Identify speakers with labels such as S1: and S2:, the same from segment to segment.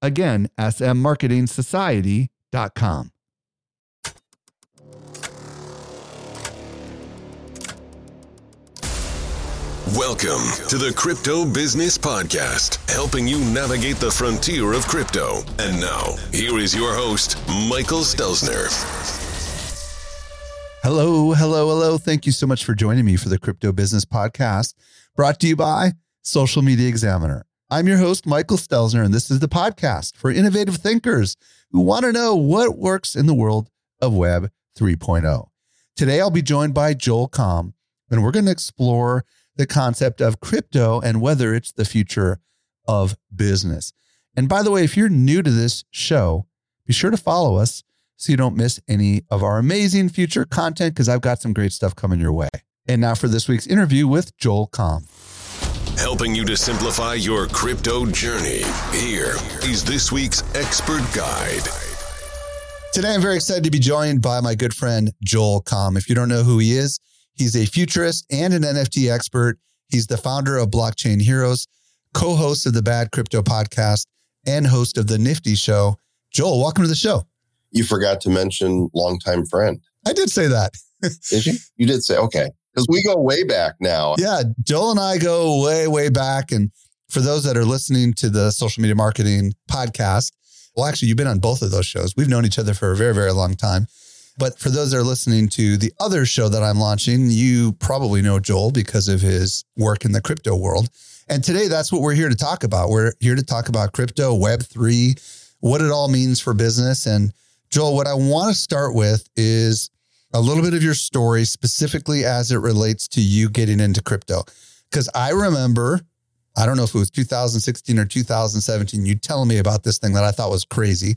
S1: Again, smmarketingsociety.com.
S2: Welcome to the Crypto Business Podcast, helping you navigate the frontier of crypto. And now, here is your host, Michael Stelzner.
S1: Hello, hello, hello. Thank you so much for joining me for the Crypto Business Podcast, brought to you by Social Media Examiner. I'm your host, Michael Stelzner, and this is the podcast for innovative thinkers who want to know what works in the world of Web 3.0. Today, I'll be joined by Joel Comm, and we're going to explore the concept of crypto and whether it's the future of business. And by the way, if you're new to this show, be sure to follow us so you don't miss any of our amazing future content because I've got some great stuff coming your way. And now for this week's interview with Joel Comm.
S2: Helping you to simplify your crypto journey. Here is this week's expert guide.
S1: Today, I'm very excited to be joined by my good friend, Joel Comm. If you don't know who he is, He's a futurist and an NFT expert. He's the founder of Blockchain Heroes, co host of the Bad Crypto podcast, and host of The Nifty Show. Joel, welcome to the show.
S3: You forgot to mention longtime friend.
S1: I did say that.
S3: did you? You did say, okay. Because we go way back now.
S1: Yeah. Joel and I go way, way back. And for those that are listening to the social media marketing podcast, well, actually, you've been on both of those shows. We've known each other for a very, very long time. But for those that are listening to the other show that I'm launching, you probably know Joel because of his work in the crypto world. And today, that's what we're here to talk about. We're here to talk about crypto, Web3, what it all means for business. And Joel, what I want to start with is a little bit of your story, specifically as it relates to you getting into crypto. Because I remember, I don't know if it was 2016 or 2017, you telling me about this thing that I thought was crazy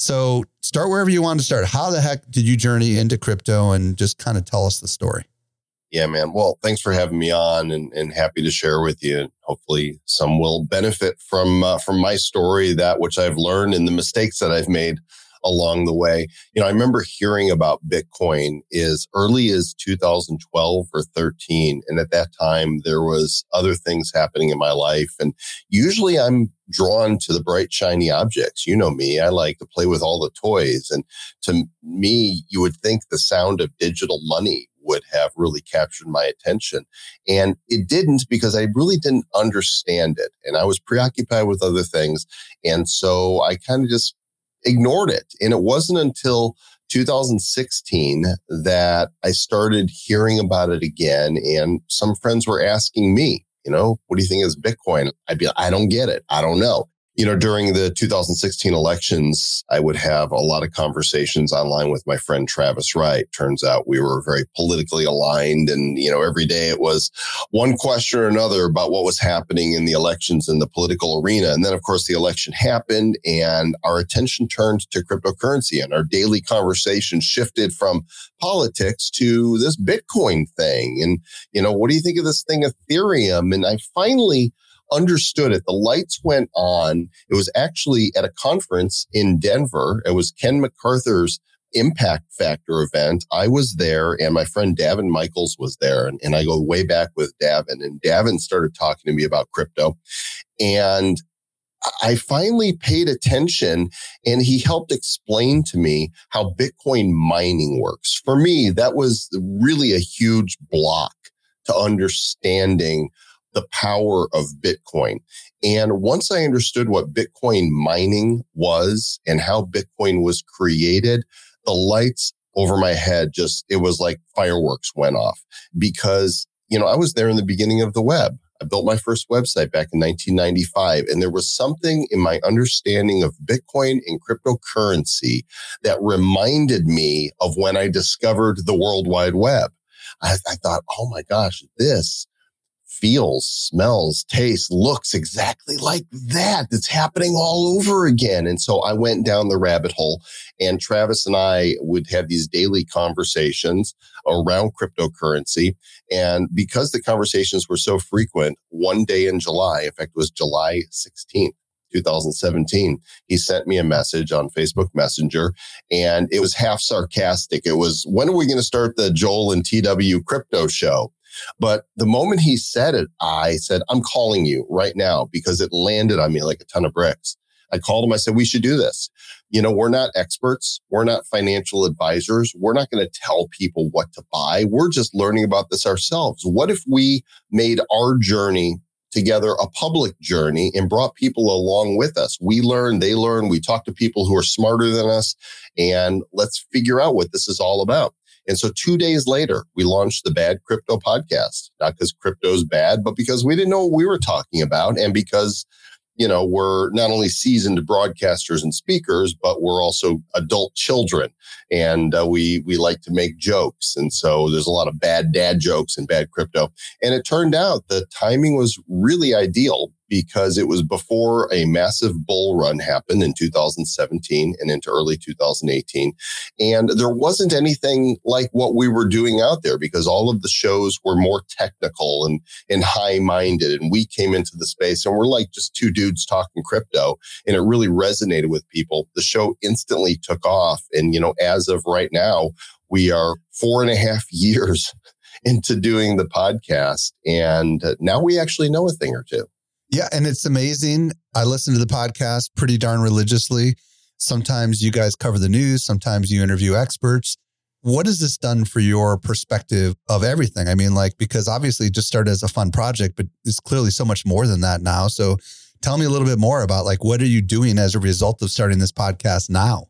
S1: so start wherever you want to start. How the heck did you journey into crypto and just kind of tell us the story?
S3: Yeah, man. Well, thanks for having me on and, and happy to share with you. Hopefully some will benefit from, uh, from my story, that which I've learned and the mistakes that I've made along the way. You know, I remember hearing about Bitcoin as early as 2012 or 13. And at that time, there was other things happening in my life. And usually I'm drawn to the bright, shiny objects. You know me, I like to play with all the toys. And to me, you would think the sound of digital money would have really captured my attention. And it didn't because I really didn't understand it. And I was preoccupied with other things. And so I kind of just ignored it. And it wasn't until 2016 that I started hearing about it again. And some friends were asking me, you know, what do you think is Bitcoin? I'd be like, I don't get it. I don't know you know, during the 2016 elections, I would have a lot of conversations online with my friend Travis Wright. Turns out we were very politically aligned. And, you know, every day it was one question or another about what was happening in the elections in the political arena. And then, of course, the election happened and our attention turned to cryptocurrency and our daily conversation shifted from politics to this Bitcoin thing. And, you know, what do you think of this thing, Ethereum? And I finally, understood it. The lights went on. It was actually at a conference in Denver. It was Ken MacArthur's Impact Factor event. I was there and my friend Davin Michaels was there. And, and I go way back with Davin and Davin started talking to me about crypto. And I finally paid attention and he helped explain to me how Bitcoin mining works. For me, that was really a huge block to understanding the power of Bitcoin. And once I understood what Bitcoin mining was and how Bitcoin was created, the lights over my head just, it was like fireworks went off because, you know, I was there in the beginning of the web. I built my first website back in 1995, and there was something in my understanding of Bitcoin and cryptocurrency that reminded me of when I discovered the World Wide Web. I, I thought, oh my gosh, this feels, smells, tastes, looks exactly like that. It's happening all over again. And so I went down the rabbit hole and Travis and I would have these daily conversations around cryptocurrency. And because the conversations were so frequent, one day in July, in fact, it was July 16th. 2017, he sent me a message on Facebook Messenger and it was half sarcastic. It was, when are we going to start the Joel and TW crypto show? But the moment he said it, I said, I'm calling you right now because it landed on me like a ton of bricks. I called him. I said, we should do this. You know, we're not experts. We're not financial advisors. We're not going to tell people what to buy. We're just learning about this ourselves. What if we made our journey together a public journey and brought people along with us. We learn, they learn, we talk to people who are smarter than us, and let's figure out what this is all about. And so two days later, we launched the Bad Crypto podcast, not because crypto's bad, but because we didn't know what we were talking about and because you know, we're not only seasoned broadcasters and speakers, but we're also adult children, and uh, we we like to make jokes, and so there's a lot of bad dad jokes and bad crypto. And it turned out the timing was really ideal because it was before a massive bull run happened in 2017 and into early 2018. And there wasn't anything like what we were doing out there because all of the shows were more technical and, and high minded. And we came into the space and we're like just two dudes talking crypto. And it really resonated with people. The show instantly took off. And, you know, as of right now, we are four and a half years into doing the podcast. And uh, now we actually know a thing or two.
S1: Yeah, and it's amazing. I listen to the podcast pretty darn religiously. Sometimes you guys cover the news, sometimes you interview experts. What has this done for your perspective of everything? I mean, like, because obviously it just started as a fun project, but it's clearly so much more than that now. So tell me a little bit more about like, what are you doing as a result of starting this podcast now?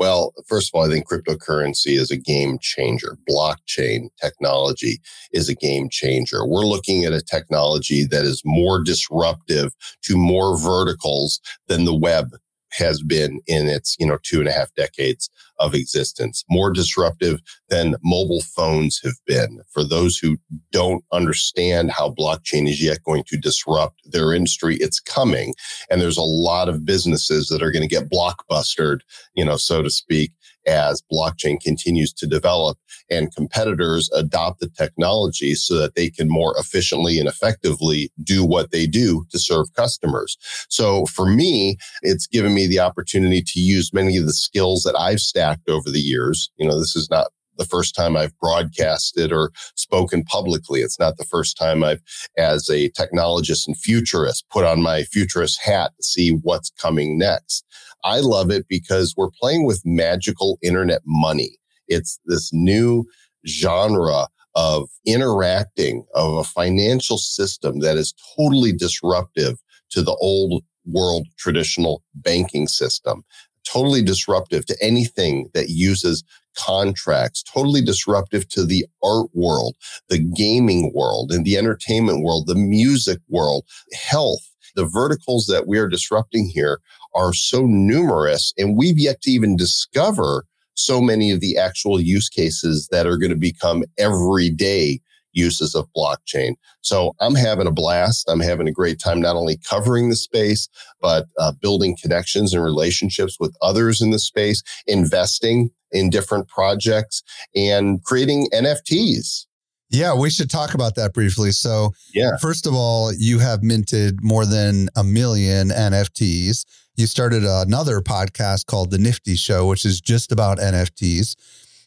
S3: Well, first of all, I think cryptocurrency is a game changer. Blockchain technology is a game changer. We're looking at a technology that is more disruptive to more verticals than the web has been in its, you know, two and a half decades of existence, more disruptive than mobile phones have been. For those who don't understand how blockchain is yet going to disrupt their industry, it's coming. And there's a lot of businesses that are going to get blockbustered, you know, so to speak, as blockchain continues to develop and competitors adopt the technology so that they can more efficiently and effectively do what they do to serve customers. So for me, it's given me the opportunity to use many of the skills that I've stacked over the years. You know, this is not the first time I've broadcasted or spoken publicly. It's not the first time I've, as a technologist and futurist, put on my futurist hat to see what's coming next. I love it because we're playing with magical internet money. It's this new genre of interacting of a financial system that is totally disruptive to the old world traditional banking system totally disruptive to anything that uses contracts, totally disruptive to the art world, the gaming world, and the entertainment world, the music world, health. The verticals that we are disrupting here are so numerous, and we've yet to even discover so many of the actual use cases that are going to become everyday uses of blockchain. So I'm having a blast. I'm having a great time not only covering the space, but uh, building connections and relationships with others in the space, investing in different projects, and creating NFTs.
S1: Yeah, we should talk about that briefly. So, yeah. first of all, you have minted more than a million NFTs. You started another podcast called The Nifty Show, which is just about NFTs.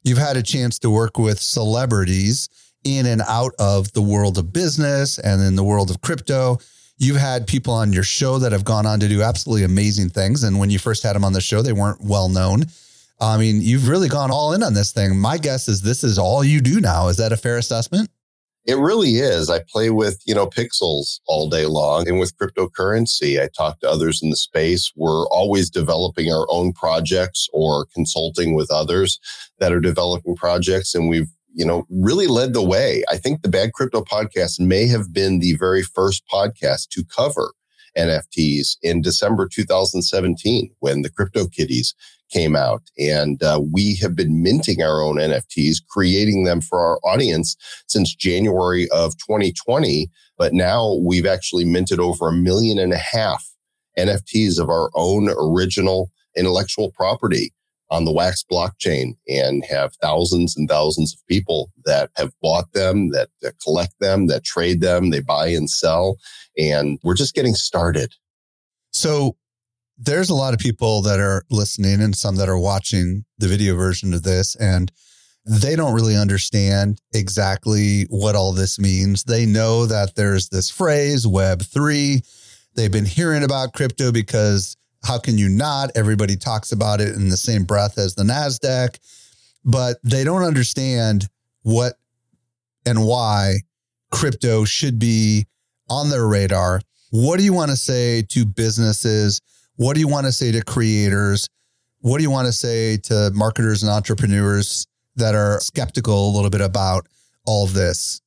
S1: You've had a chance to work with celebrities in and out of the world of business and in the world of crypto. You've had people on your show that have gone on to do absolutely amazing things. And when you first had them on the show, they weren't well known. I mean, you've really gone all in on this thing. My guess is this is all you do now. Is that a fair assessment?
S3: It really is. I play with, you know, pixels all day long. And with cryptocurrency, I talk to others in the space. We're always developing our own projects or consulting with others that are developing projects. And we've you know, really led the way. I think the Bad Crypto podcast may have been the very first podcast to cover NFTs in December 2017 when the Crypto Kitties came out. And uh, we have been minting our own NFTs, creating them for our audience since January of 2020. But now we've actually minted over a million and a half NFTs of our own original intellectual property on the Wax blockchain and have thousands and thousands of people that have bought them, that, that collect them, that trade them, they buy and sell. And we're just getting started.
S1: So there's a lot of people that are listening and some that are watching the video version of this and they don't really understand exactly what all this means. They know that there's this phrase web3. They've been hearing about crypto because how can you not? Everybody talks about it in the same breath as the NASDAQ, but they don't understand what and why crypto should be on their radar. What do you want to say to businesses? What do you want to say to creators? What do you want to say to marketers and entrepreneurs that are skeptical a little bit about all of this?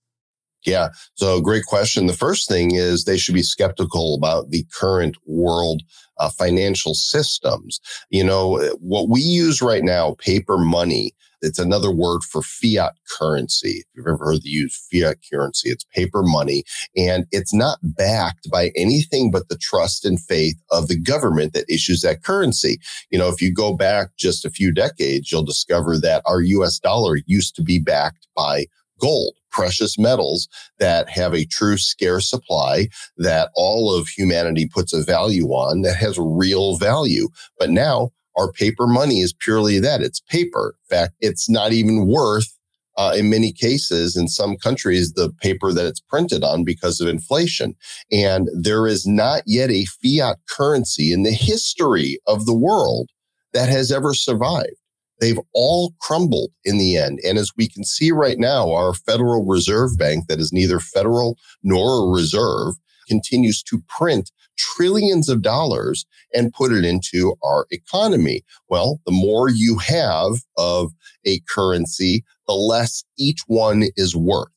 S3: Yeah. So great question. The first thing is they should be skeptical about the current world uh, financial systems. You know, what we use right now, paper money, it's another word for fiat currency. If you've ever heard the use fiat currency, it's paper money and it's not backed by anything but the trust and faith of the government that issues that currency. You know, if you go back just a few decades, you'll discover that our US dollar used to be backed by gold precious metals that have a true scarce supply that all of humanity puts a value on that has real value. But now our paper money is purely that it's paper. In fact, it's not even worth uh, in many cases, in some countries, the paper that it's printed on because of inflation. And there is not yet a fiat currency in the history of the world that has ever survived. They've all crumbled in the end. And as we can see right now, our Federal Reserve Bank, that is neither federal nor a reserve, continues to print trillions of dollars and put it into our economy. Well, the more you have of a currency, the less each one is worth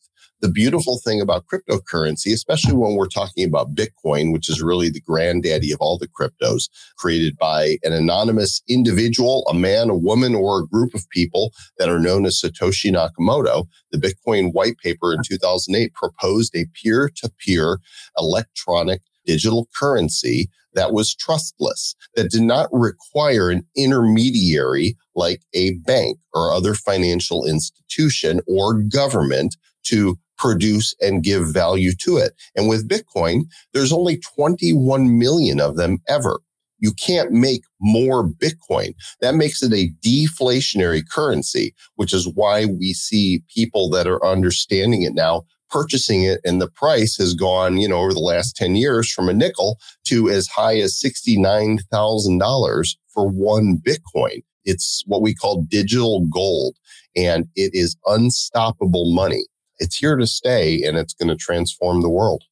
S3: the beautiful thing about cryptocurrency, especially when we're talking about Bitcoin, which is really the granddaddy of all the cryptos created by an anonymous individual, a man, a woman, or a group of people that are known as Satoshi Nakamoto. The Bitcoin white paper in 2008 proposed a peer to peer electronic digital currency that was trustless, that did not require an intermediary like a bank or other financial institution or government to produce and give value to it. And with Bitcoin, there's only 21 million of them ever. You can't make more Bitcoin. That makes it a deflationary currency, which is why we see people that are understanding it now purchasing it and the price has gone, you know, over the last 10 years from a nickel to as high as $69,000 for one Bitcoin. It's what we call digital gold and it is unstoppable money it's here to stay and it's going to transform the world.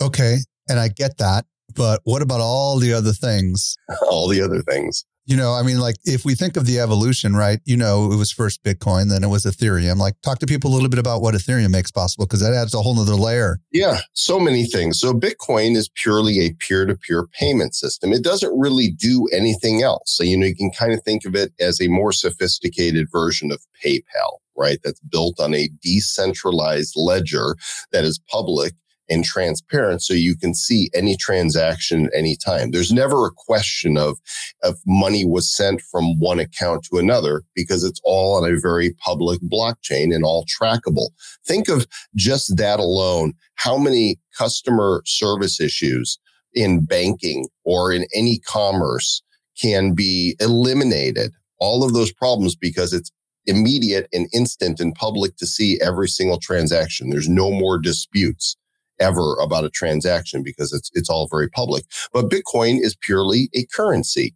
S1: Okay. And I get that. But what about all the other things?
S3: all the other things.
S1: You know, I mean, like if we think of the evolution, right? You know, it was first Bitcoin, then it was Ethereum. Like, talk to people a little bit about what Ethereum makes possible because that adds a whole nother layer.
S3: Yeah, so many things. So, Bitcoin is purely a peer to peer payment system. It doesn't really do anything else. So, you know, you can kind of think of it as a more sophisticated version of PayPal right? That's built on a decentralized ledger that is public and transparent so you can see any transaction at any time. There's never a question of if money was sent from one account to another because it's all on a very public blockchain and all trackable. Think of just that alone. How many customer service issues in banking or in any commerce can be eliminated all of those problems because it's immediate and instant and public to see every single transaction. There's no more disputes ever about a transaction because it's it's all very public. But Bitcoin is purely a currency.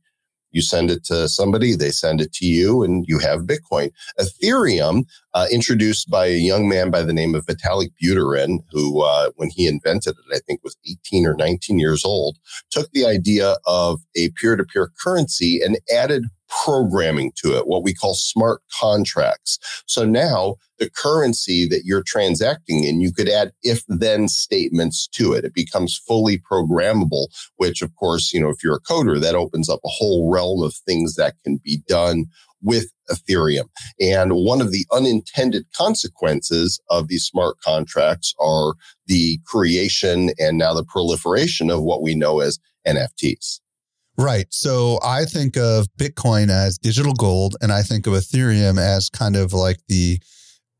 S3: You send it to somebody, they send it to you, and you have Bitcoin. Ethereum, uh, introduced by a young man by the name of Vitalik Buterin, who, uh, when he invented it, I think was 18 or 19 years old, took the idea of a peer to peer currency and added programming to it, what we call smart contracts. So now the currency that you're transacting in, you could add if then statements to it. It becomes fully programmable, which of course, you know, if you're a coder, that opens up a whole realm of things that can be done with Ethereum. And one of the unintended consequences of these smart contracts are the creation and now the proliferation of what we know as NFTs.
S1: Right. So I think of Bitcoin as digital gold, and I think of Ethereum as kind of like the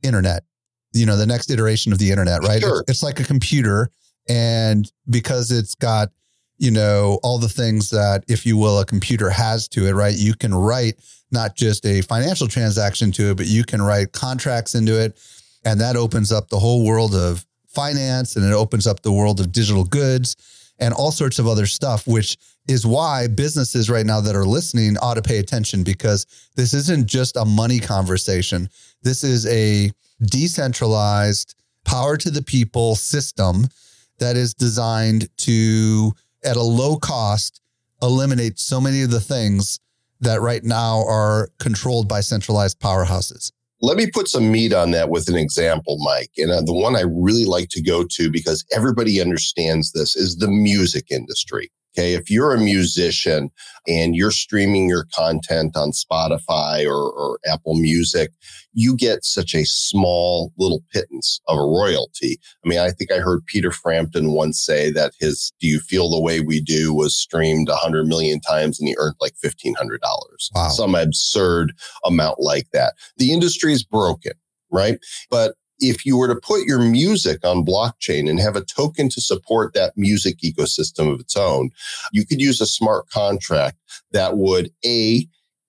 S1: internet, you know, the next iteration of the internet, right?
S3: Sure.
S1: It's, it's like a computer. And because it's got, you know, all the things that, if you will, a computer has to it, right? You can write not just a financial transaction to it, but you can write contracts into it. And that opens up the whole world of finance and it opens up the world of digital goods and all sorts of other stuff, which is why businesses right now that are listening ought to pay attention because this isn't just a money conversation. This is a decentralized power to the people system that is designed to, at a low cost, eliminate so many of the things that right now are controlled by centralized powerhouses.
S3: Let me put some meat on that with an example, Mike. And uh, the one I really like to go to because everybody understands this is the music industry. Okay. If you're a musician and you're streaming your content on Spotify or, or, Apple Music, you get such a small little pittance of a royalty. I mean, I think I heard Peter Frampton once say that his Do You Feel the Way We Do was streamed 100 million times and he earned like $1,500. Wow. Some absurd amount like that. The industry is broken, right? But if you were to put your music on blockchain and have a token to support that music ecosystem of its own, you could use a smart contract that would A,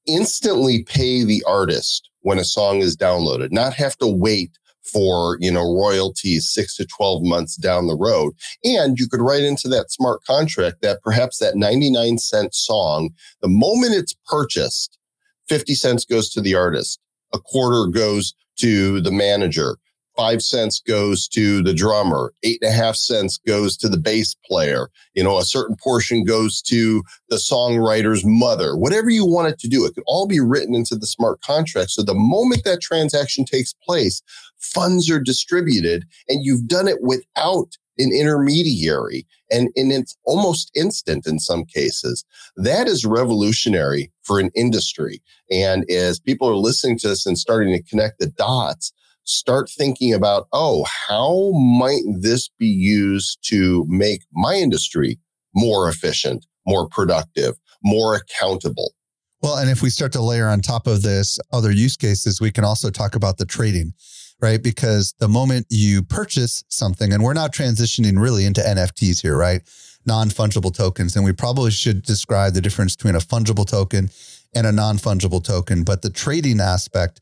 S3: instantly pay the artist when a song is downloaded, not have to wait for, you know, royalties six to 12 months down the road. And you could write into that smart contract that perhaps that 99 cent song, the moment it's purchased, 50 cents goes to the artist, a quarter goes to the manager, five cents goes to the drummer, eight and a half cents goes to the bass player. You know, a certain portion goes to the songwriter's mother, whatever you want it to do. It could all be written into the smart contract. So the moment that transaction takes place, funds are distributed and you've done it without an intermediary and, and it's almost instant in some cases. That is revolutionary for an industry. And as people are listening to this and starting to connect the dots, start thinking about, oh, how might this be used to make my industry more efficient, more productive, more accountable?
S1: Well, and if we start to layer on top of this other use cases, we can also talk about the trading, right? Because the moment you purchase something, and we're not transitioning really into NFTs here, right? Non fungible tokens. And we probably should describe the difference between a fungible token and a non fungible token. But the trading aspect,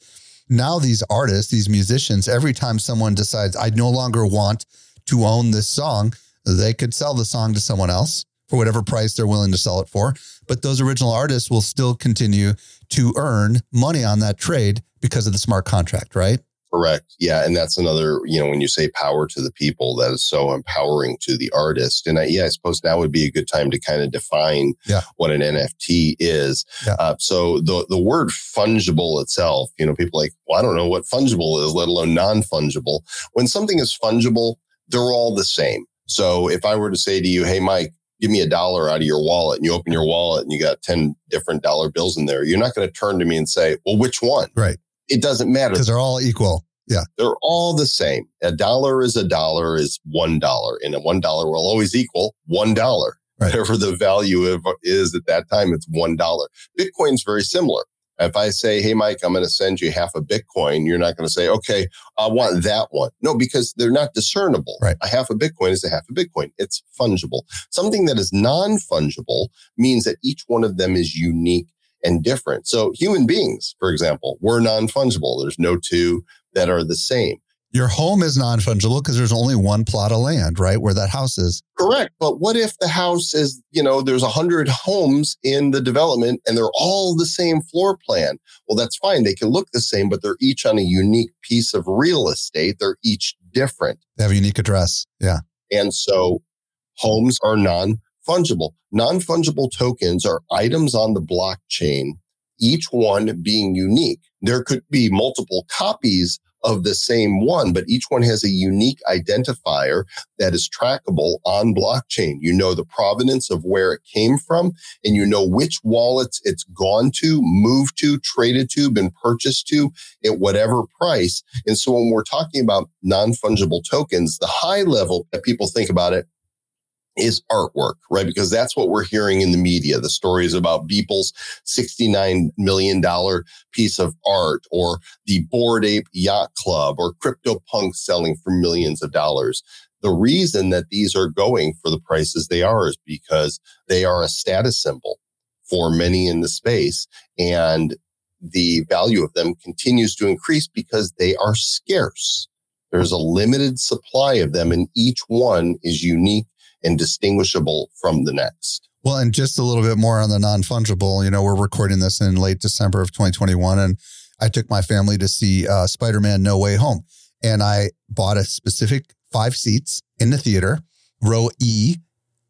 S1: now these artists, these musicians, every time someone decides, I no longer want to own this song, they could sell the song to someone else for whatever price they're willing to sell it for. But those original artists will still continue to earn money on that trade because of the smart contract, right?
S3: Correct. Yeah. And that's another, you know, when you say power to the people, that is so empowering to the artist. And I, yeah, I suppose now would be a good time to kind of define yeah. what an NFT is. Yeah. Uh, so the, the word fungible itself, you know, people like, well, I don't know what fungible is, let alone non fungible. When something is fungible, they're all the same. So if I were to say to you, Hey, Mike, give me a dollar out of your wallet and you open your wallet and you got 10 different dollar bills in there, you're not going to turn to me and say, well, which one?
S1: Right
S3: it doesn't matter
S1: because they're all equal. Yeah.
S3: They're all the same. A dollar is a dollar is one dollar and a one dollar will always equal one dollar. Right. Whatever the value of is at that time, it's one dollar. Bitcoin's very similar. If I say, Hey, Mike, I'm going to send you half a Bitcoin, you're not going to say, okay, I want that one. No, because they're not discernible.
S1: Right.
S3: A half a Bitcoin is a half a Bitcoin. It's fungible. Something that is non fungible means that each one of them is unique and different. So human beings, for example, we're non fungible. There's no two that are the same.
S1: Your home is non fungible because there's only one plot of land, right? Where that house is.
S3: Correct. But what if the house is, you know, there's a hundred homes in the development and they're all the same floor plan? Well, that's fine. They can look the same, but they're each on a unique piece of real estate. They're each different.
S1: They have a unique address. Yeah.
S3: And so homes are non fungible. Non fungible tokens are items on the blockchain each one being unique. There could be multiple copies of the same one, but each one has a unique identifier that is trackable on blockchain. You know the provenance of where it came from and you know which wallets it's gone to, moved to, traded to, been purchased to at whatever price. And so when we're talking about non-fungible tokens, the high level that people think about it is artwork, right? Because that's what we're hearing in the media. The stories about Beeple's $69 million piece of art or the Bored Ape Yacht Club or CryptoPunk selling for millions of dollars. The reason that these are going for the prices they are is because they are a status symbol for many in the space and the value of them continues to increase because they are scarce. There's a limited supply of them and each one is unique and distinguishable from the next.
S1: Well, and just a little bit more on the non fungible. You know, we're recording this in late December of 2021, and I took my family to see uh, Spider Man No Way Home. And I bought a specific five seats in the theater, row E,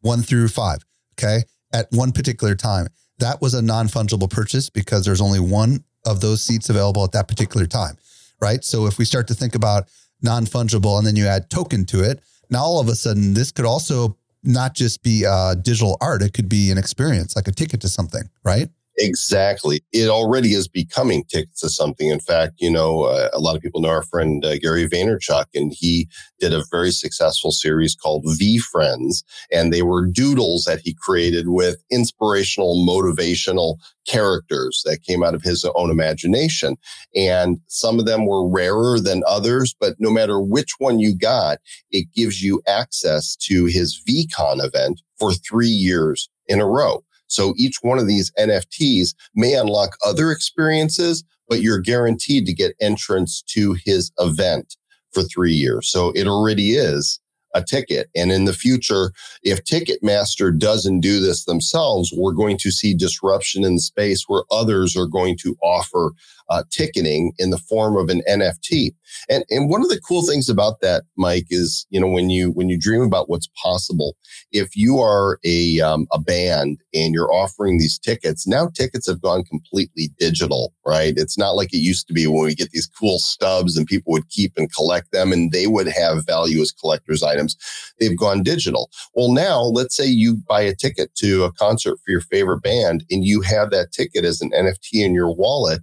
S1: one through five. Okay. At one particular time. That was a non fungible purchase because there's only one of those seats available at that particular time. Right. So if we start to think about non fungible and then you add token to it, now all of a sudden this could also not just be uh, digital art; it could be an experience, like a ticket to something, right?
S3: Exactly. It already is becoming tickets to something. In fact, you know, uh, a lot of people know our friend uh, Gary Vaynerchuk, and he did a very successful series called VeeFriends, And they were doodles that he created with inspirational, motivational characters that came out of his own imagination. And some of them were rarer than others, but no matter which one you got, it gives you access to his VeeCon event for three years in a row. So each one of these NFTs may unlock other experiences, but you're guaranteed to get entrance to his event for three years. So it already is a ticket. And in the future, if Ticketmaster doesn't do this themselves, we're going to see disruption in the space where others are going to offer uh, ticketing in the form of an NFT. And and one of the cool things about that, Mike, is you know when you when you dream about what's possible, if you are a um, a band and you're offering these tickets, now tickets have gone completely digital, right? It's not like it used to be when we get these cool stubs and people would keep and collect them, and they would have value as collector's items. They've gone digital. Well, now let's say you buy a ticket to a concert for your favorite band, and you have that ticket as an NFT in your wallet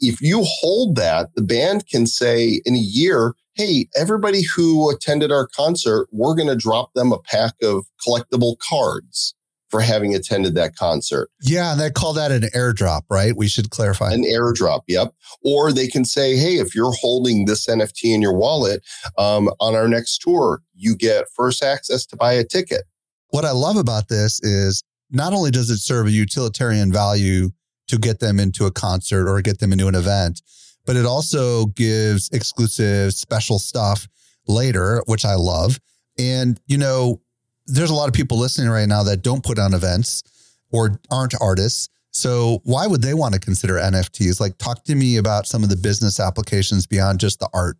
S3: if you hold that, the band can say in a year, hey, everybody who attended our concert, we're going to drop them a pack of collectible cards for having attended that concert.
S1: Yeah, and they call that an airdrop, right? We should clarify.
S3: An airdrop, yep. Or they can say, hey, if you're holding this NFT in your wallet um, on our next tour, you get first access to buy a ticket.
S1: What I love about this is not only does it serve a utilitarian value to get them into a concert or get them into an event. But it also gives exclusive special stuff later, which I love. And, you know, there's a lot of people listening right now that don't put on events or aren't artists. So why would they want to consider NFTs? Like, talk to me about some of the business applications beyond just the art.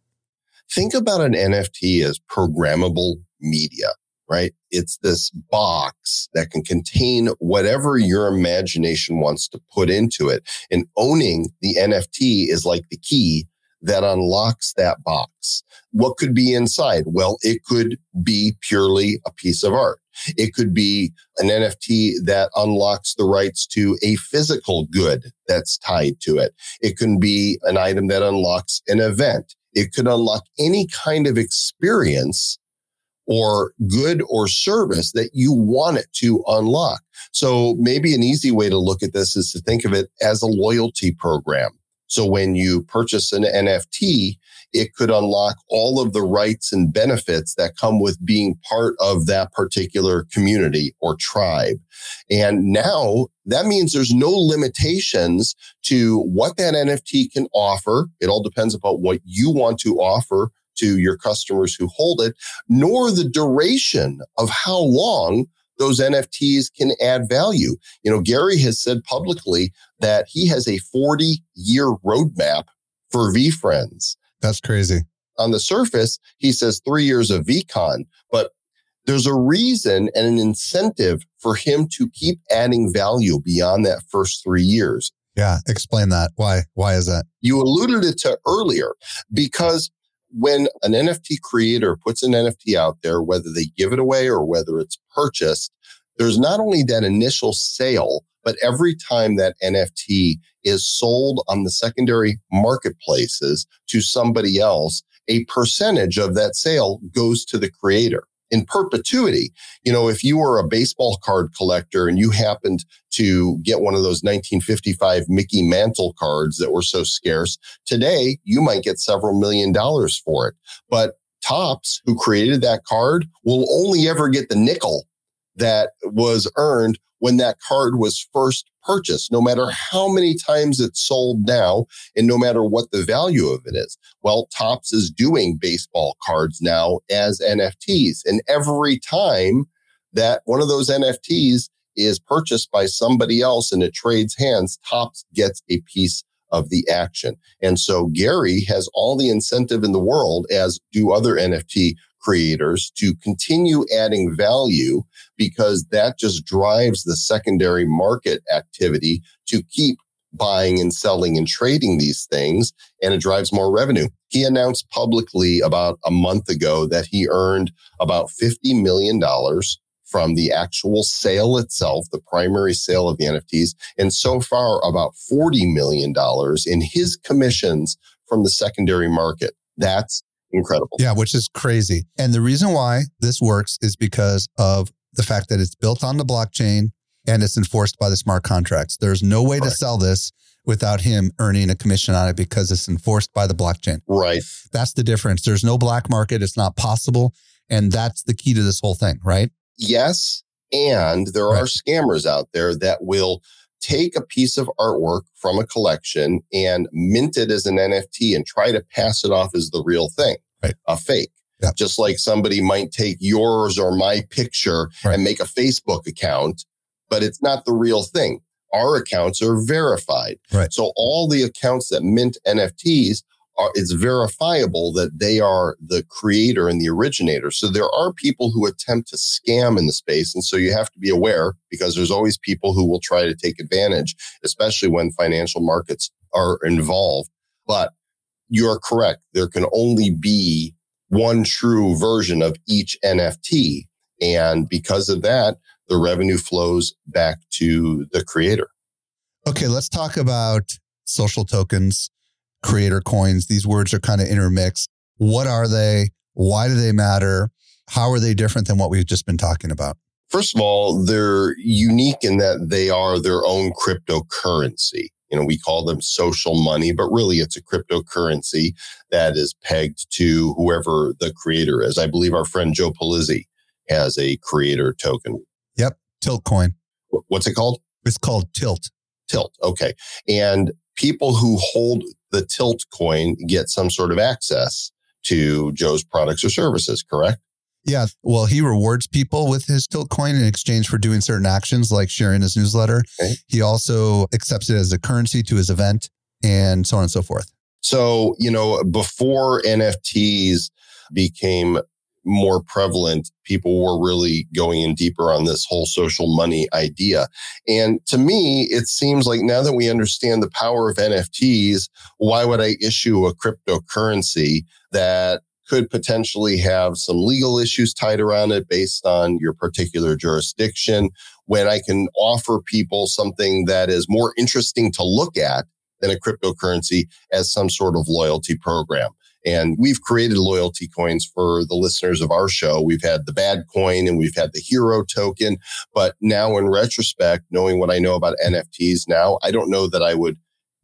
S3: Think about an NFT as programmable media right? It's this box that can contain whatever your imagination wants to put into it. And owning the NFT is like the key that unlocks that box. What could be inside? Well, it could be purely a piece of art. It could be an NFT that unlocks the rights to a physical good that's tied to it. It can be an item that unlocks an event. It could unlock any kind of experience or good or service that you want it to unlock. So maybe an easy way to look at this is to think of it as a loyalty program. So when you purchase an NFT, it could unlock all of the rights and benefits that come with being part of that particular community or tribe. And now that means there's no limitations to what that NFT can offer. It all depends upon what you want to offer to your customers who hold it, nor the duration of how long those NFTs can add value. You know, Gary has said publicly that he has a 40 year roadmap for VeeFriends.
S1: That's crazy.
S3: On the surface, he says three years of VeeCon, but there's a reason and an incentive for him to keep adding value beyond that first three years.
S1: Yeah, explain that. Why? Why is that?
S3: You alluded it to earlier because when an NFT creator puts an NFT out there, whether they give it away or whether it's purchased, there's not only that initial sale, but every time that NFT is sold on the secondary marketplaces to somebody else, a percentage of that sale goes to the creator in perpetuity. You know, if you were a baseball card collector and you happened to get one of those 1955 Mickey Mantle cards that were so scarce, today you might get several million dollars for it. But Topps, who created that card, will only ever get the nickel that was earned when that card was first purchased, no matter how many times it's sold now and no matter what the value of it is. Well, Topps is doing baseball cards now as NFTs. And every time that one of those NFTs is purchased by somebody else and it trades hands, Topps gets a piece of the action. And so Gary has all the incentive in the world, as do other NFT creators to continue adding value because that just drives the secondary market activity to keep buying and selling and trading these things and it drives more revenue. He announced publicly about a month ago that he earned about $50 million from the actual sale itself, the primary sale of the NFTs, and so far about $40 million in his commissions from the secondary market. That's incredible.
S1: Yeah, which is crazy. And the reason why this works is because of the fact that it's built on the blockchain and it's enforced by the smart contracts. There's no way to sell this without him earning a commission on it because it's enforced by the blockchain.
S3: Right.
S1: That's the difference. There's no black market. It's not possible. And that's the key to this whole thing, right?
S3: Yes. And there right. are scammers out there that will take a piece of artwork from a collection and mint it as an NFT and try to pass it off as the real thing,
S1: right.
S3: a fake. Yeah. Just like somebody might take yours or my picture right. and make a Facebook account, but it's not the real thing. Our accounts are verified.
S1: Right.
S3: So all the accounts that mint NFTs are, it's verifiable that they are the creator and the originator. So there are people who attempt to scam in the space. And so you have to be aware because there's always people who will try to take advantage, especially when financial markets are involved. But you're correct. There can only be one true version of each NFT. And because of that, the revenue flows back to the creator.
S1: Okay, let's talk about social tokens creator coins. These words are kind of intermixed. What are they? Why do they matter? How are they different than what we've just been talking about?
S3: First of all, they're unique in that they are their own cryptocurrency. You know, we call them social money, but really it's a cryptocurrency that is pegged to whoever the creator is. I believe our friend Joe Pulizzi has a creator token.
S1: Yep. Tilt coin.
S3: What's it called?
S1: It's called Tilt.
S3: Tilt. Okay. And people who hold the tilt coin get some sort of access to Joe's products or services, correct?
S1: Yeah. Well, he rewards people with his tilt coin in exchange for doing certain actions like sharing his newsletter. Okay. He also accepts it as a currency to his event and so on and so forth.
S3: So, you know, before NFTs became more prevalent, people were really going in deeper on this whole social money idea. And to me, it seems like now that we understand the power of NFTs, why would I issue a cryptocurrency that could potentially have some legal issues tied around it based on your particular jurisdiction when I can offer people something that is more interesting to look at than a cryptocurrency as some sort of loyalty program. And we've created loyalty coins for the listeners of our show. We've had the bad coin and we've had the hero token. But now in retrospect, knowing what I know about NFTs now, I don't know that I would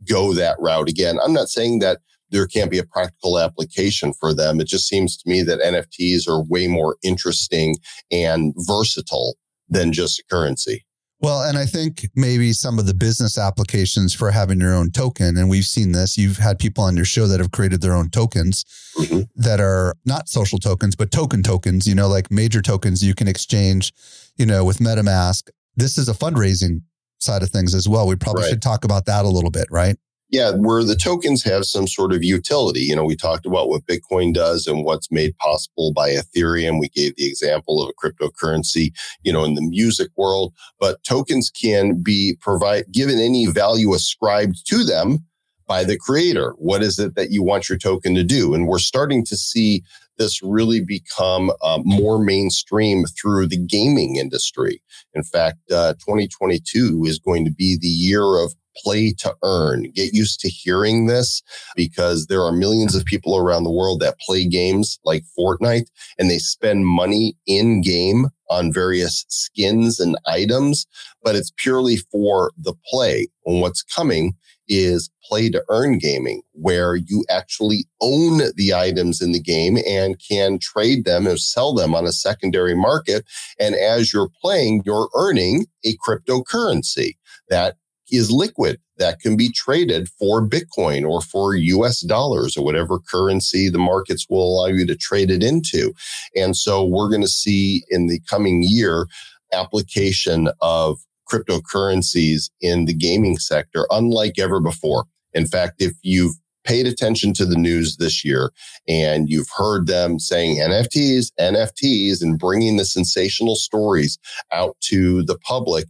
S3: go that route again. I'm not saying that there can't be a practical application for them. It just seems to me that NFTs are way more interesting and versatile than just a currency.
S1: Well, and I think maybe some of the business applications for having your own token, and we've seen this. You've had people on your show that have created their own tokens mm-hmm. that are not social tokens, but token tokens, you know, like major tokens you can exchange, you know, with MetaMask. This is a fundraising side of things as well. We probably right. should talk about that a little bit, right?
S3: Yeah, where the tokens have some sort of utility. You know, we talked about what Bitcoin does and what's made possible by Ethereum. We gave the example of a cryptocurrency, you know, in the music world, but tokens can be provide given any value ascribed to them by the creator. What is it that you want your token to do? And we're starting to see this really become uh, more mainstream through the gaming industry. In fact, uh, 2022 is going to be the year of play to earn. Get used to hearing this because there are millions of people around the world that play games like Fortnite and they spend money in game on various skins and items, but it's purely for the play. And what's coming is play to earn gaming, where you actually own the items in the game and can trade them or sell them on a secondary market. And as you're playing, you're earning a cryptocurrency that is liquid that can be traded for Bitcoin or for US dollars or whatever currency the markets will allow you to trade it into. And so we're going to see in the coming year application of cryptocurrencies in the gaming sector, unlike ever before. In fact, if you've paid attention to the news this year and you've heard them saying NFTs, NFTs, and bringing the sensational stories out to the public,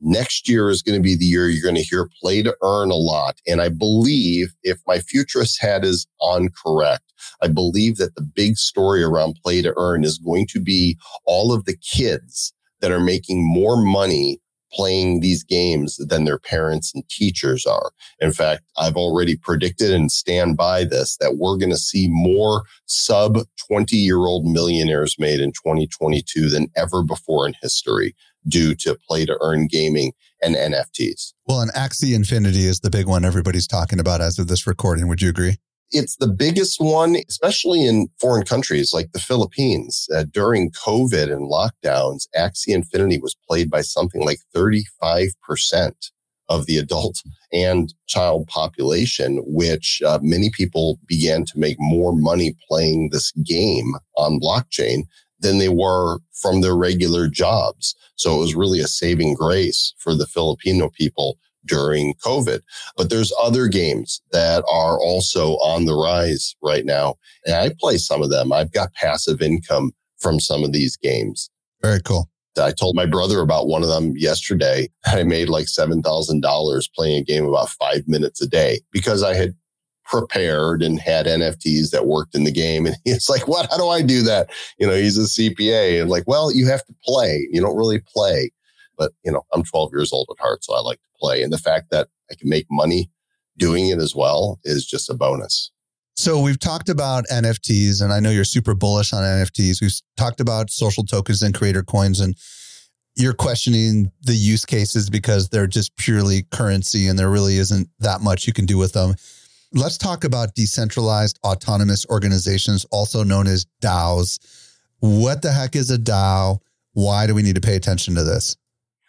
S3: next year is going to be the year you're going to hear play to earn a lot. And I believe if my futurist hat is on correct, I believe that the big story around play to earn is going to be all of the kids that are making more money playing these games than their parents and teachers are. In fact, I've already predicted and stand by this that we're going to see more sub 20 year old millionaires made in 2022 than ever before in history due to play to earn gaming and NFTs.
S1: Well, and Axie Infinity is the big one everybody's talking about as of this recording. Would you agree?
S3: it's the biggest one, especially in foreign countries like the Philippines. Uh, during COVID and lockdowns, Axie Infinity was played by something like 35% of the adult and child population, which uh, many people began to make more money playing this game on blockchain than they were from their regular jobs. So it was really a saving grace for the Filipino people during COVID. But there's other games that are also on the rise right now. And I play some of them. I've got passive income from some of these games.
S1: Very cool.
S3: I told my brother about one of them yesterday. I made like $7,000 playing a game about five minutes a day because I had prepared and had NFTs that worked in the game. And he's like, what? How do I do that? You know, he's a CPA and like, well, you have to play. You don't really play. But, you know, I'm 12 years old at heart, so I like to play. And the fact that I can make money doing it as well is just a bonus.
S1: So we've talked about NFTs, and I know you're super bullish on NFTs. We've talked about social tokens and creator coins, and you're questioning the use cases because they're just purely currency and there really isn't that much you can do with them. Let's talk about decentralized autonomous organizations, also known as DAOs. What the heck is a DAO? Why do we need to pay attention to this?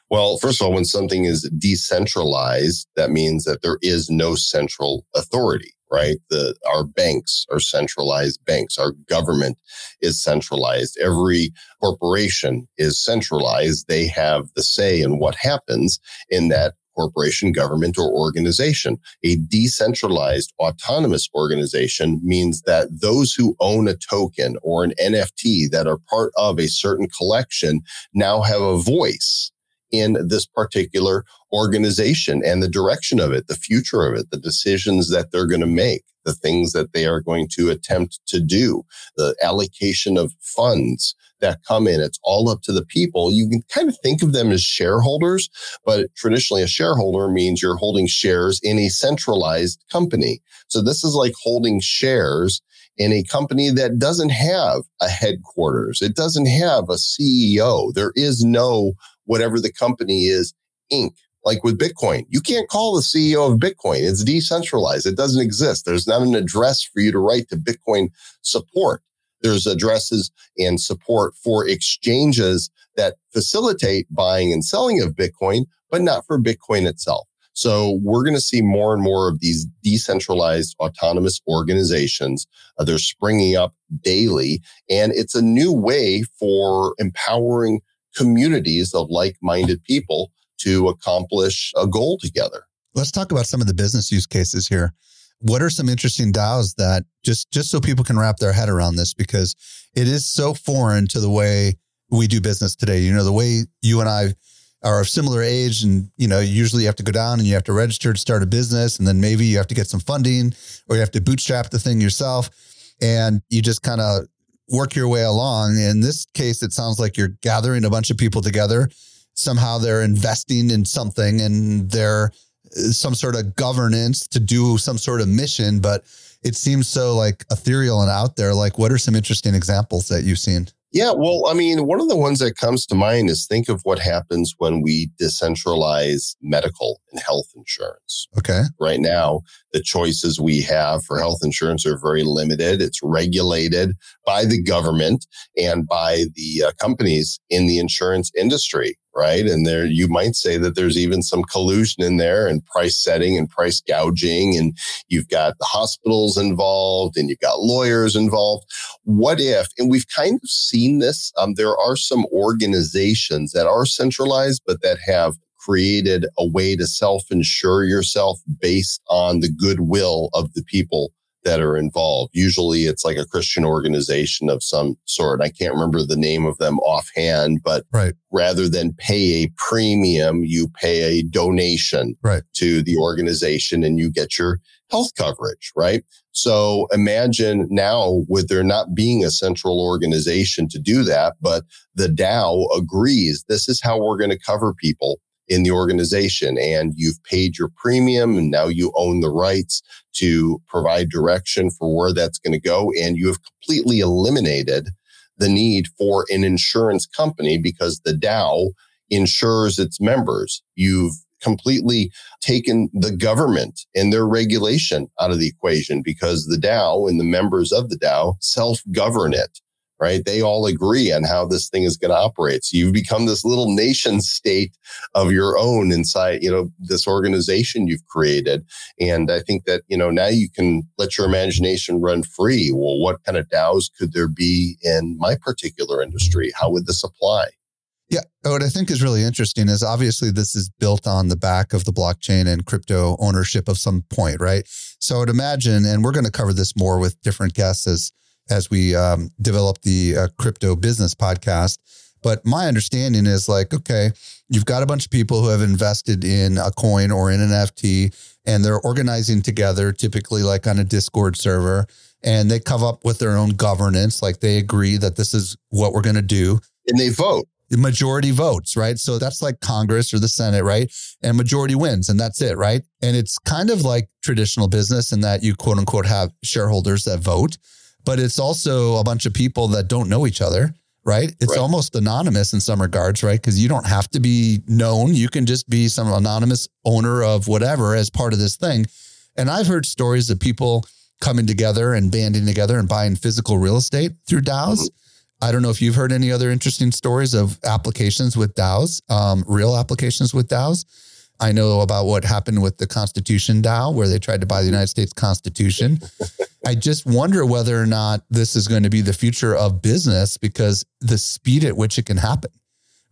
S3: Well, first of all, when something is decentralized, that means that there is no central authority, right? The, our banks are centralized banks. Our government is centralized. Every corporation is centralized. They have the say in what happens in that corporation, government, or organization. A decentralized autonomous organization means that those who own a token or an NFT that are part of a certain collection now have a voice in this particular organization and the direction of it, the future of it, the decisions that they're going to make, the things that they are going to attempt to do, the allocation of funds that come in. It's all up to the people. You can kind of think of them as shareholders, but traditionally a shareholder means you're holding shares in a centralized company. So this is like holding shares in a company that doesn't have a headquarters. It doesn't have a CEO. There is no whatever the company is, Inc. Like with Bitcoin, you can't call the CEO of Bitcoin. It's decentralized. It doesn't exist. There's not an address for you to write to Bitcoin support. There's addresses and support for exchanges that facilitate buying and selling of Bitcoin, but not for Bitcoin itself. So we're going to see more and more of these decentralized autonomous organizations. Uh, they're springing up daily and it's a new way for empowering communities of like minded people to accomplish a goal together.
S1: Let's talk about some of the business use cases here. What are some interesting DAOs that just just so people can wrap their head around this because it is so foreign to the way we do business today. You know, the way you and I are of similar age and you know usually you have to go down and you have to register to start a business and then maybe you have to get some funding or you have to bootstrap the thing yourself and you just kind of work your way along. In this case it sounds like you're gathering a bunch of people together. Somehow they're investing in something and they're uh, some sort of governance to do some sort of mission but it seems so like ethereal and out there. Like what are some interesting examples that you've seen?
S3: Yeah, well, I mean, one of the ones that comes to mind is think of what happens when we decentralize medical and health insurance.
S1: Okay.
S3: Right now, the choices we have for health insurance are very limited. It's regulated by the government and by the uh, companies in the insurance industry right? And there, you might say that there's even some collusion in there and price setting and price gouging. And you've got the hospitals involved and you've got lawyers involved. What if, and we've kind of seen this, um, there are some organizations that are centralized, but that have created a way to self insure yourself based on the goodwill of the people that are involved. Usually it's like a Christian organization of some sort. I can't remember the name of them offhand, but
S1: right.
S3: rather than pay a premium, you pay a donation
S1: right.
S3: to the organization and you get your health coverage, right? So imagine now with there not being a central organization to do that, but the DAO agrees this is how we're going to cover people in the organization and you've paid your premium and now you own the rights to provide direction for where that's going to go. And you have completely eliminated the need for an insurance company because the DAO insures its members. You've completely taken the government and their regulation out of the equation because the DAO and the members of the DAO self govern it right? They all agree on how this thing is going to operate. So you've become this little nation state of your own inside, you know, this organization you've created. And I think that, you know, now you can let your imagination run free. Well, what kind of DAOs could there be in my particular industry? How would this apply?
S1: Yeah. Oh, what I think is really interesting is obviously this is built on the back of the blockchain and crypto ownership of some point, right? So I would imagine, and we're going to cover this more with different guests as as we um, develop the uh, crypto business podcast. But my understanding is like, okay, you've got a bunch of people who have invested in a coin or in an NFT and they're organizing together, typically like on a Discord server, and they come up with their own governance. Like they agree that this is what we're going to do.
S3: And they vote.
S1: The majority votes, right? So that's like Congress or the Senate, right? And majority wins, and that's it, right? And it's kind of like traditional business in that you quote unquote have shareholders that vote but it's also a bunch of people that don't know each other, right? It's right. almost anonymous in some regards, right? Because you don't have to be known. You can just be some anonymous owner of whatever as part of this thing. And I've heard stories of people coming together and banding together and buying physical real estate through DAOs. Mm-hmm. I don't know if you've heard any other interesting stories of applications with DAOs, um, real applications with DAOs. I know about what happened with the Constitution DAO, where they tried to buy the United States Constitution. I just wonder whether or not this is going to be the future of business because the speed at which it can happen,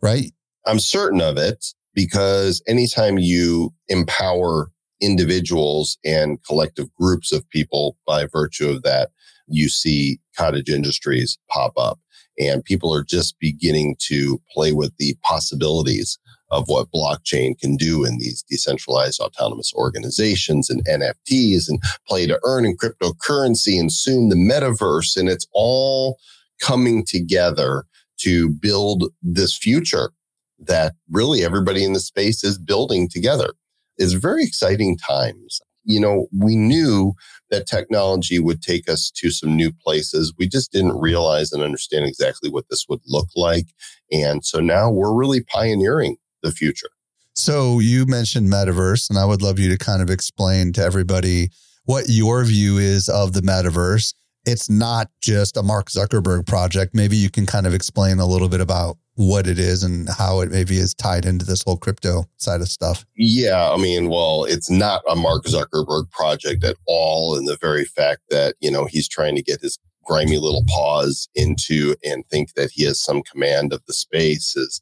S1: right?
S3: I'm certain of it because anytime you empower individuals and collective groups of people by virtue of that, you see cottage industries pop up and people are just beginning to play with the possibilities of what blockchain can do in these decentralized autonomous organizations and NFTs and play to earn and cryptocurrency and soon the metaverse. And it's all coming together to build this future that really everybody in the space is building together. It's very exciting times. You know, we knew that technology would take us to some new places. We just didn't realize and understand exactly what this would look like. And so now we're really pioneering the future.
S1: So you mentioned metaverse, and I would love you to kind of explain to everybody what your view is of the metaverse. It's not just a Mark Zuckerberg project. Maybe you can kind of explain a little bit about what it is and how it maybe is tied into this whole crypto side of stuff.
S3: Yeah, I mean, well, it's not a Mark Zuckerberg project at all in the very fact that, you know, he's trying to get his grimy little paws into and think that he has some command of the space is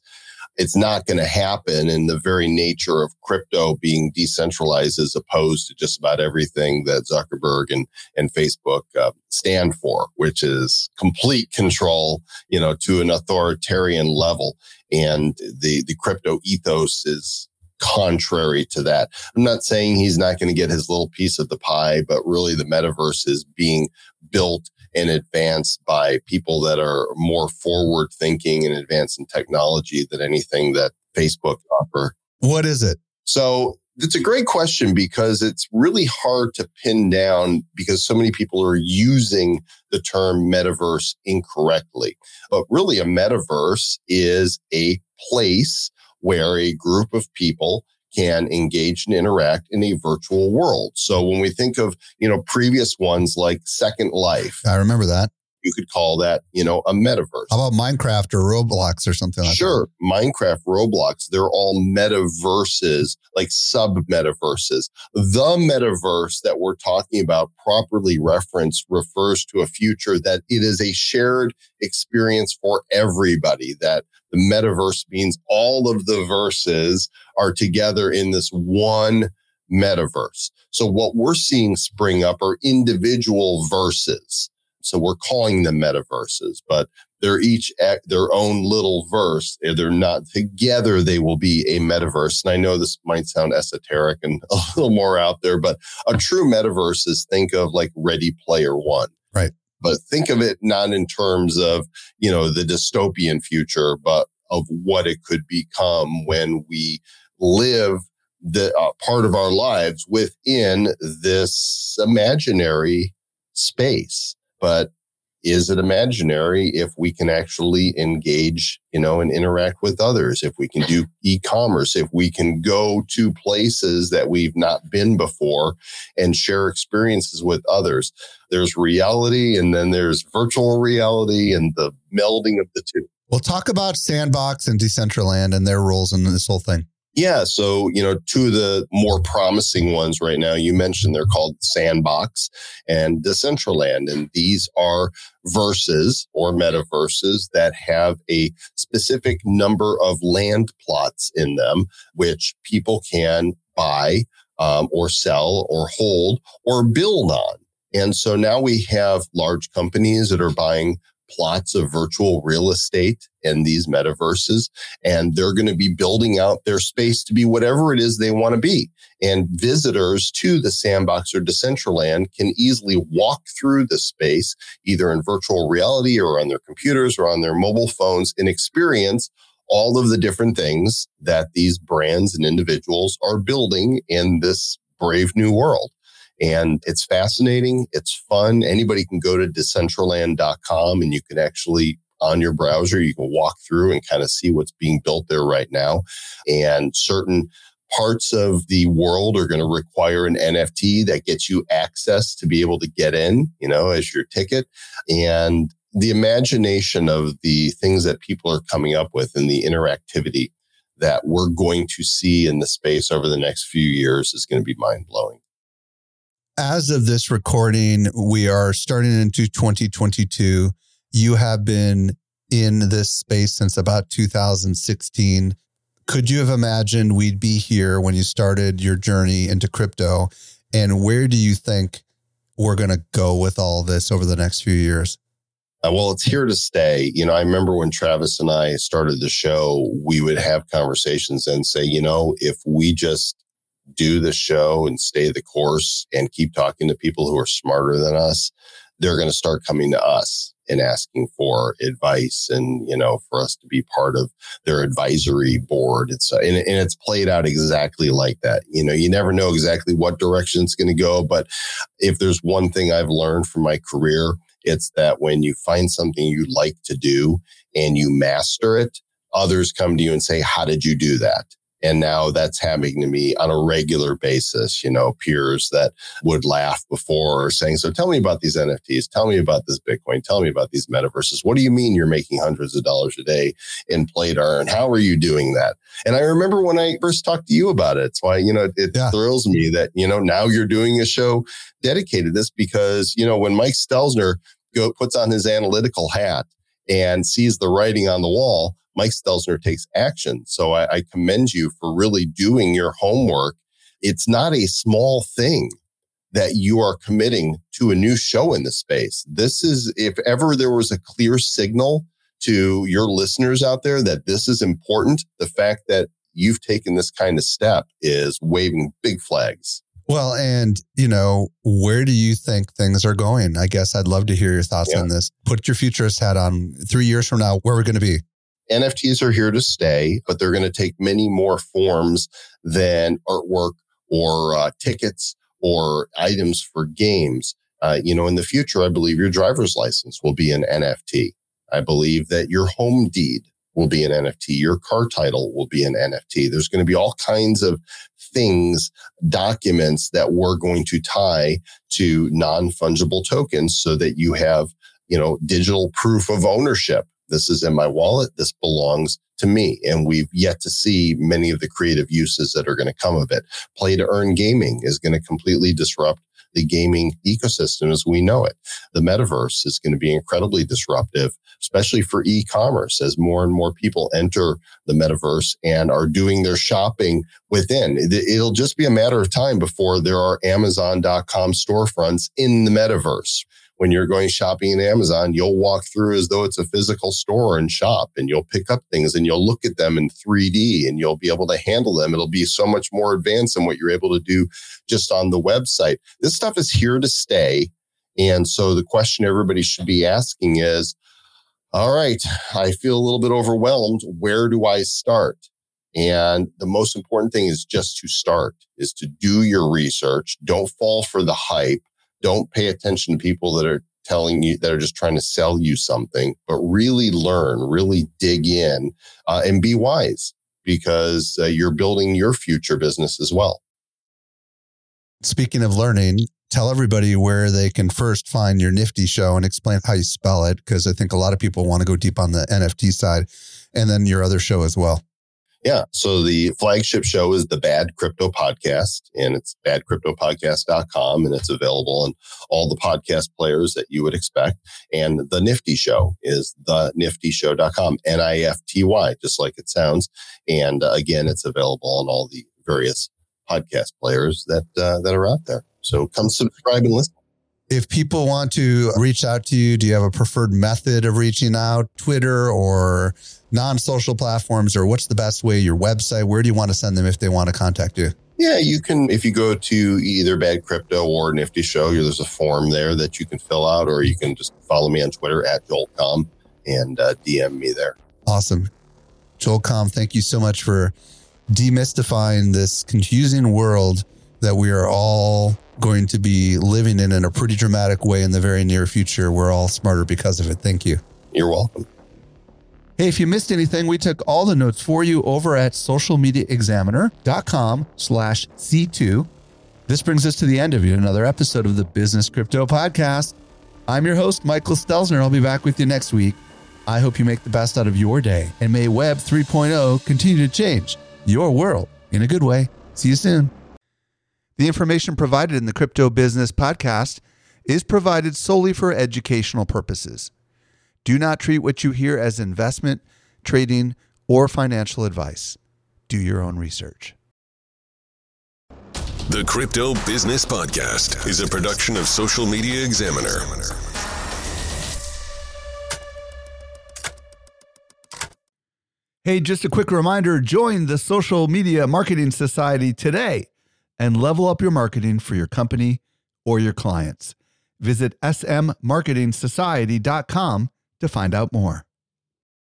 S3: it's not going to happen in the very nature of crypto being decentralized as opposed to just about everything that Zuckerberg and, and Facebook uh, stand for, which is complete control, you know, to an authoritarian level. And the, the crypto ethos is contrary to that. I'm not saying he's not going to get his little piece of the pie, but really the metaverse is being built and advance by people that are more forward thinking and advanced in technology than anything that Facebook offer.
S1: What is it?
S3: So it's a great question because it's really hard to pin down because so many people are using the term metaverse incorrectly. But really, a metaverse is a place where a group of people can engage and interact in a virtual world. So when we think of, you know, previous ones like Second Life,
S1: I remember that.
S3: You could call that, you know, a metaverse.
S1: How about Minecraft or Roblox or something like
S3: sure. that? Sure. Minecraft, Roblox, they're all metaverses, like sub metaverses. The metaverse that we're talking about, properly referenced, refers to a future that it is a shared experience for everybody, that the metaverse means all of the verses are together in this one metaverse. So what we're seeing spring up are individual verses. So we're calling them metaverses, but they're each at their own little verse. If they're not together. They will be a metaverse. And I know this might sound esoteric and a little more out there, but a true metaverse is think of like Ready Player One.
S1: Right
S3: but think of it not in terms of, you know, the dystopian future, but of what it could become when we live the uh, part of our lives within this imaginary space. But is it imaginary if we can actually engage, you know, and interact with others? If we can do e-commerce, if we can go to places that we've not been before and share experiences with others. There's reality and then there's virtual reality and the melding of the two.
S1: We'll talk about Sandbox and Decentraland and their roles in this whole thing.
S3: Yeah. So, you know, two of the more promising ones right now, you mentioned they're called Sandbox and Decentraland. And these are verses or metaverses that have a specific number of land plots in them, which people can buy um, or sell or hold or build on. And so now we have large companies that are buying plots of virtual real estate in these metaverses, and they're going to be building out their space to be whatever it is they want to be. And visitors to the sandbox or Decentraland can easily walk through the space, either in virtual reality or on their computers or on their mobile phones, and experience all of the different things that these brands and individuals are building in this brave new world. And it's fascinating. It's fun. Anybody can go to decentraland.com and you can actually on your browser, you can walk through and kind of see what's being built there right now. And certain parts of the world are going to require an NFT that gets you access to be able to get in, you know, as your ticket. And the imagination of the things that people are coming up with and the interactivity that we're going to see in the space over the next few years is going to be mind blowing
S1: as of this recording, we are starting into 2022. You have been in this space since about 2016. Could you have imagined we'd be here when you started your journey into crypto? And where do you think we're going to go with all this over the next few years?
S3: Uh, well, it's here to stay. You know, I remember when Travis and I started the show, we would have conversations and say, you know, if we just do the show and stay the course and keep talking to people who are smarter than us, they're going to start coming to us and asking for advice and, you know, for us to be part of their advisory board. It's, uh, and, and it's played out exactly like that. You know, you never know exactly what direction it's going to go. But if there's one thing I've learned from my career, it's that when you find something you like to do and you master it, others come to you and say, how did you do that? And now that's happening to me on a regular basis, you know, peers that would laugh before saying, So tell me about these NFTs. Tell me about this Bitcoin. Tell me about these metaverses. What do you mean you're making hundreds of dollars a day in play to earn? How are you doing that? And I remember when I first talked to you about it. It's why, you know, it yeah. thrills me that, you know, now you're doing a show dedicated to this because, you know, when Mike Stelzner go, puts on his analytical hat and sees the writing on the wall, Mike Stelzner takes action. So I, I commend you for really doing your homework. It's not a small thing that you are committing to a new show in the space. This is, if ever there was a clear signal to your listeners out there that this is important, the fact that you've taken this kind of step is waving big flags.
S1: Well, and you know, where do you think things are going? I guess I'd love to hear your thoughts yeah. on this. Put your futurist hat on. Three years from now, where we're going to be?
S3: NFTs are here to stay, but they're going to take many more forms than artwork or uh, tickets or items for games. Uh, you know, in the future, I believe your driver's license will be an NFT. I believe that your home deed will be an NFT. Your car title will be an NFT. There's going to be all kinds of things, documents that we're going to tie to non fungible tokens so that you have, you know, digital proof of ownership. This is in my wallet. This belongs to me. And we've yet to see many of the creative uses that are going to come of it. Play to earn gaming is going to completely disrupt the gaming ecosystem as we know it. The metaverse is going to be incredibly disruptive, especially for e-commerce as more and more people enter the metaverse and are doing their shopping within. It'll just be a matter of time before there are Amazon.com storefronts in the metaverse when you're going shopping in Amazon, you'll walk through as though it's a physical store and shop and you'll pick up things and you'll look at them in 3D and you'll be able to handle them. It'll be so much more advanced than what you're able to do just on the website. This stuff is here to stay. And so the question everybody should be asking is, all right, I feel a little bit overwhelmed. Where do I start? And the most important thing is just to start, is to do your research. Don't fall for the hype don't pay attention to people that are telling you that are just trying to sell you something, but really learn, really dig in, uh, and be wise because uh, you're building your future business as well.
S1: Speaking of learning, tell everybody where they can first find your Nifty show and explain how you spell it, because I think a lot of people want to go deep on the NFT side and then your other show as well.
S3: Yeah. So the flagship show is the Bad Crypto Podcast, and it's badcryptopodcast.com, and it's available on all the podcast players that you would expect. And the Nifty Show is the niftyshow.com, N I F T Y, just like it sounds. And uh, again, it's available on all the various podcast players that uh, that are out there. So come subscribe and listen
S1: if people want to reach out to you, do you have a preferred method of reaching out? Twitter or non social platforms, or what's the best way? Your website? Where do you want to send them if they want to contact you?
S3: Yeah, you can. If you go to either Bad Crypto or Nifty Show, there's a form there that you can fill out, or you can just follow me on Twitter at JoelComm and uh, DM me there.
S1: Awesome. Joel Comm, thank you so much for demystifying this confusing world that we are all going to be living in in a pretty dramatic way in the very near future. We're all smarter because of it. Thank you.
S3: You're welcome.
S1: Hey, if you missed anything, we took all the notes for you over at socialmediaexaminer.com slash C2. This brings us to the end of yet another episode of the Business Crypto Podcast. I'm your host, Michael Stelzner. I'll be back with you next week. I hope you make the best out of your day and may Web 3.0 continue to change your world in a good way. See you soon. The information provided in the Crypto Business Podcast is provided solely for educational purposes. Do not treat what you hear as investment, trading, or financial advice. Do your own research.
S2: The Crypto Business Podcast is a production of Social Media Examiner.
S1: Hey, just a quick reminder join the Social Media Marketing Society today and level up your marketing for your company or your clients. Visit smmarketingsociety.com to find out more.